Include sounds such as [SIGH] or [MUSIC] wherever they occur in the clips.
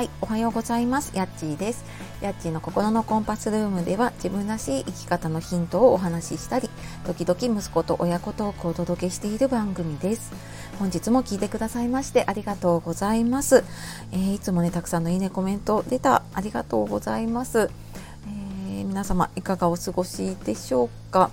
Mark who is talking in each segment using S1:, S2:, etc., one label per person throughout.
S1: はい、おはようございます。やっちーです。やっちーの心のコンパスルームでは自分らしい生き方のヒントをお話ししたり、時々息子と親子トークをお届けしている番組です。本日も聞いてくださいましてありがとうございます。えー、いつもね、たくさんのいいねコメント出た。ありがとうございます。えー、皆様いかがお過ごしでしょうか？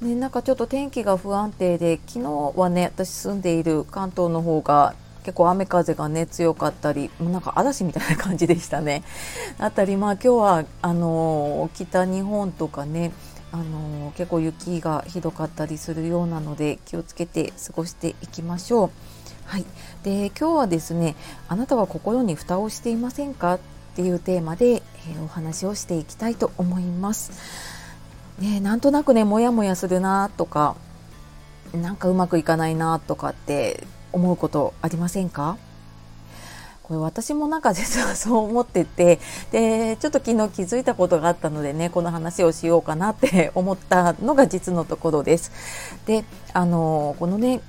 S1: ね、なんかちょっと天気が不安定で昨日はね私住んでいる関東の方が結構雨風がね強かったりもうなんか嵐みたいな感じでしたね。[LAUGHS] あったりまあ今日はあの北日本とかねあの結構雪がひどかったりするようなので気をつけて過ごしていきましょう。はい、で今日はですねあなたは心に蓋をしていませんかっていうテーマで、えー、お話をしていきたいと思います。ね、なんとなくねモヤモヤするなとかなんかうまくいかないなとかって思うことありませんか？これ私もなんか実はそう思っててでちょっと昨日気づいたことがあったのでねこの話をしようかなって [LAUGHS] 思ったのが実のところです。であのこのね、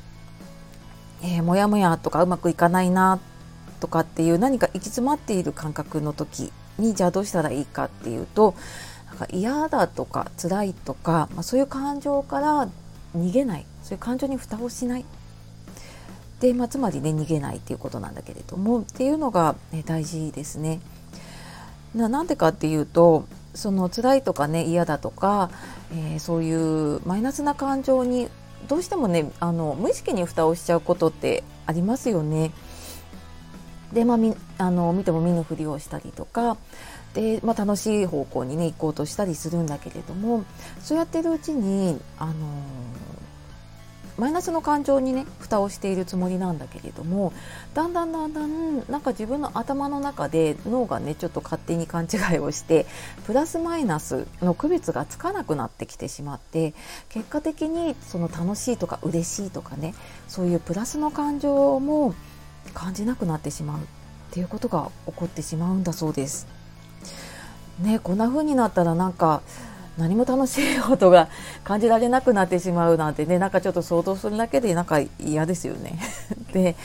S1: えー、もやもやとかうまくいかないなとかっていう何か行き詰まっている感覚の時にじゃあどうしたらいいかっていうとなんか嫌だとか辛いとか、まあ、そういう感情から逃げない。そういう感情に蓋をしない。で、まあ、つまりね逃げないっていうことなんだけれどもっていうのが、ね、大事ですね。なんでかっていうとその辛いとかね嫌だとか、えー、そういうマイナスな感情にどうしてもねあの無意識に蓋をしちゃうことってありますよね。でまあ、みあの見ても見ぬふりをしたりとかで、まあ、楽しい方向にね行こうとしたりするんだけれどもそうやってるうちにあのマイナスの感情にね蓋をしているつもりなんだけれどもだんだんだんだんなんか自分の頭の中で脳がねちょっと勝手に勘違いをしてプラスマイナスの区別がつかなくなってきてしまって結果的にその楽しいとか嬉しいとかねそういうプラスの感情も感じなくなってしまうっていうことが起こってしまうんだそうです。ねこんな風になったらなんか何も楽しいことが感じられなくなってしまうなんてね [LAUGHS] なんかちょっと想像するだけでなんか嫌ですよね。[LAUGHS] で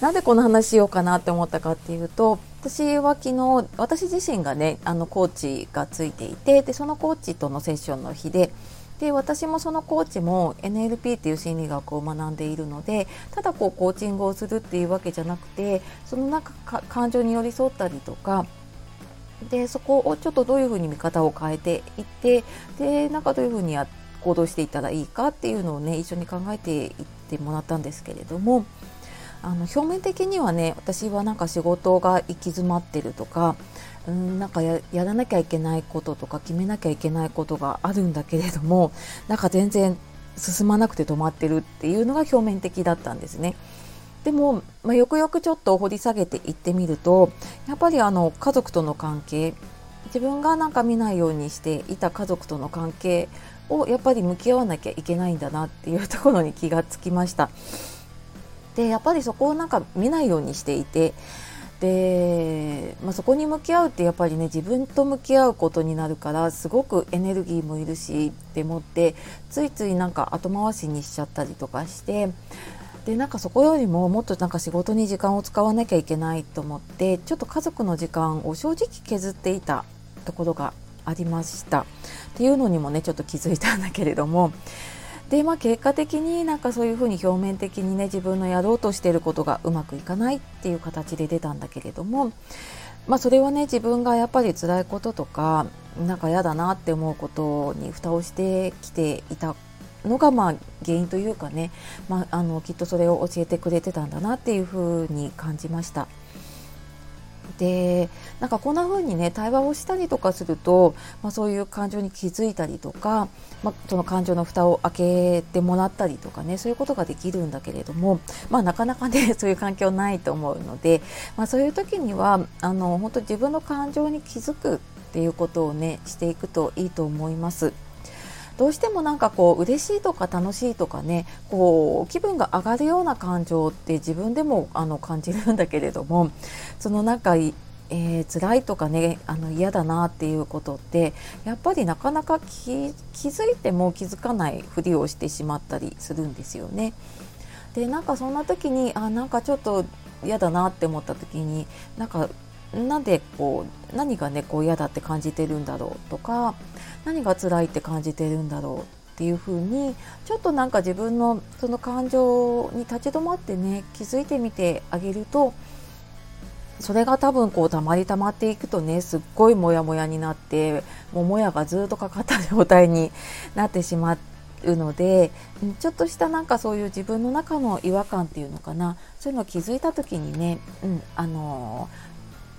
S1: なんでこの話しようかなって思ったかっていうと私は昨日私自身がねあのコーチがついていてでそのコーチとのセッションの日でで私もそのコーチも NLP っていう心理学を学んでいるのでただこうコーチングをするっていうわけじゃなくてその中感情に寄り添ったりとかでそこをちょっとどういうふうに見方を変えていってでなんかどういうふうにや行動していったらいいかっていうのをね一緒に考えていってもらったんですけれどもあの表面的にはね私はなんか仕事が行き詰まってるとかんなんかやらなきゃいけないこととか決めなきゃいけないことがあるんだけれどもなんか全然進まなくて止まってるっていうのが表面的だったんですね。でも、まあ、よくよくちょっと掘り下げていってみるとやっぱりあの家族との関係自分がなんか見ないようにしていた家族との関係をやっぱり向き合わなきゃいけないんだなっていうところに気がつきました。でやっぱりそこをなんか見ないようにしていてで、まあ、そこに向き合うってやっぱりね自分と向き合うことになるからすごくエネルギーもいるしって思ってついついなんか後回しにしちゃったりとかしてでなんかそこよりももっとなんか仕事に時間を使わなきゃいけないと思ってちょっと家族の時間を正直削っていたところがありました。っていうのにもねちょっと気づいたんだけれども。でまあ結果的になんかそういうふうに表面的にね自分のやろうとしてることがうまくいかないっていう形で出たんだけれどもまあそれはね自分がやっぱり辛いこととかなんか嫌だなって思うことに蓋をしてきていたのがまあ原因というかね、まあ、あのきっとそれを教えてくれてたんだなっていうふうに感じました。でなんかこんな風にね対話をしたりとかすると、まあ、そういう感情に気づいたりとか、まあ、その感情の蓋を開けてもらったりとかねそういうことができるんだけれども、まあ、なかなかね [LAUGHS] そういう環境ないと思うので、まあ、そういう時にはあの本当自分の感情に気づくっていうことをねしていくといいと思います。どうしてもなんかこう嬉しいとか楽しいとかねこう気分が上がるような感情って自分でもあの感じるんだけれどもそのなんかえー、辛いとかねあの嫌だなっていうことってやっぱりなかなか気づいても気づかないふりをしてしまったりするんですよね。でなんかそんな時にあなんかちょっと嫌だなって思った時になんかなんでこう何がねこう嫌だって感じてるんだろうとか何が辛いって感じてるんだろうっていうふうにちょっとなんか自分のその感情に立ち止まってね気づいてみてあげるとそれが多分こうたまりたまっていくとねすっごいモヤモヤになってもうもやがずっとかかった状態になってしまうのでちょっとしたなんかそういう自分の中の違和感っていうのかなそういうのを気づいた時にね、うん、あの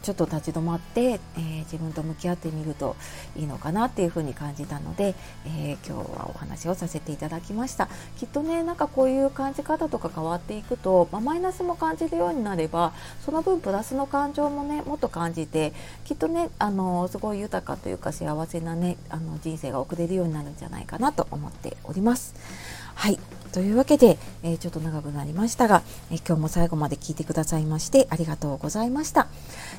S1: ちょっと立ち止まって、えー、自分と向き合ってみるといいのかなっていうふうに感じたので、えー、今日はお話をさせていただきましたきっとねなんかこういう感じ方とか変わっていくと、まあ、マイナスも感じるようになればその分プラスの感情もねもっと感じてきっとねあのすごい豊かというか幸せなねあの人生が送れるようになるんじゃないかなと思っております。はいというわけで、えー、ちょっと長くなりましたが、えー、今日も最後まで聞いてくださいましてありがとうございました。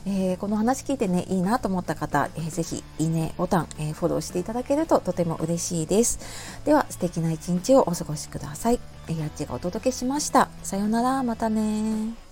S1: えー、この話聞いてね、いいなと思った方、えー、ぜひいいねボタン、えフォローしていただけるととても嬉しいです。では素敵な一日をお過ごしください。えやっちがお届けしました。さようなら、またね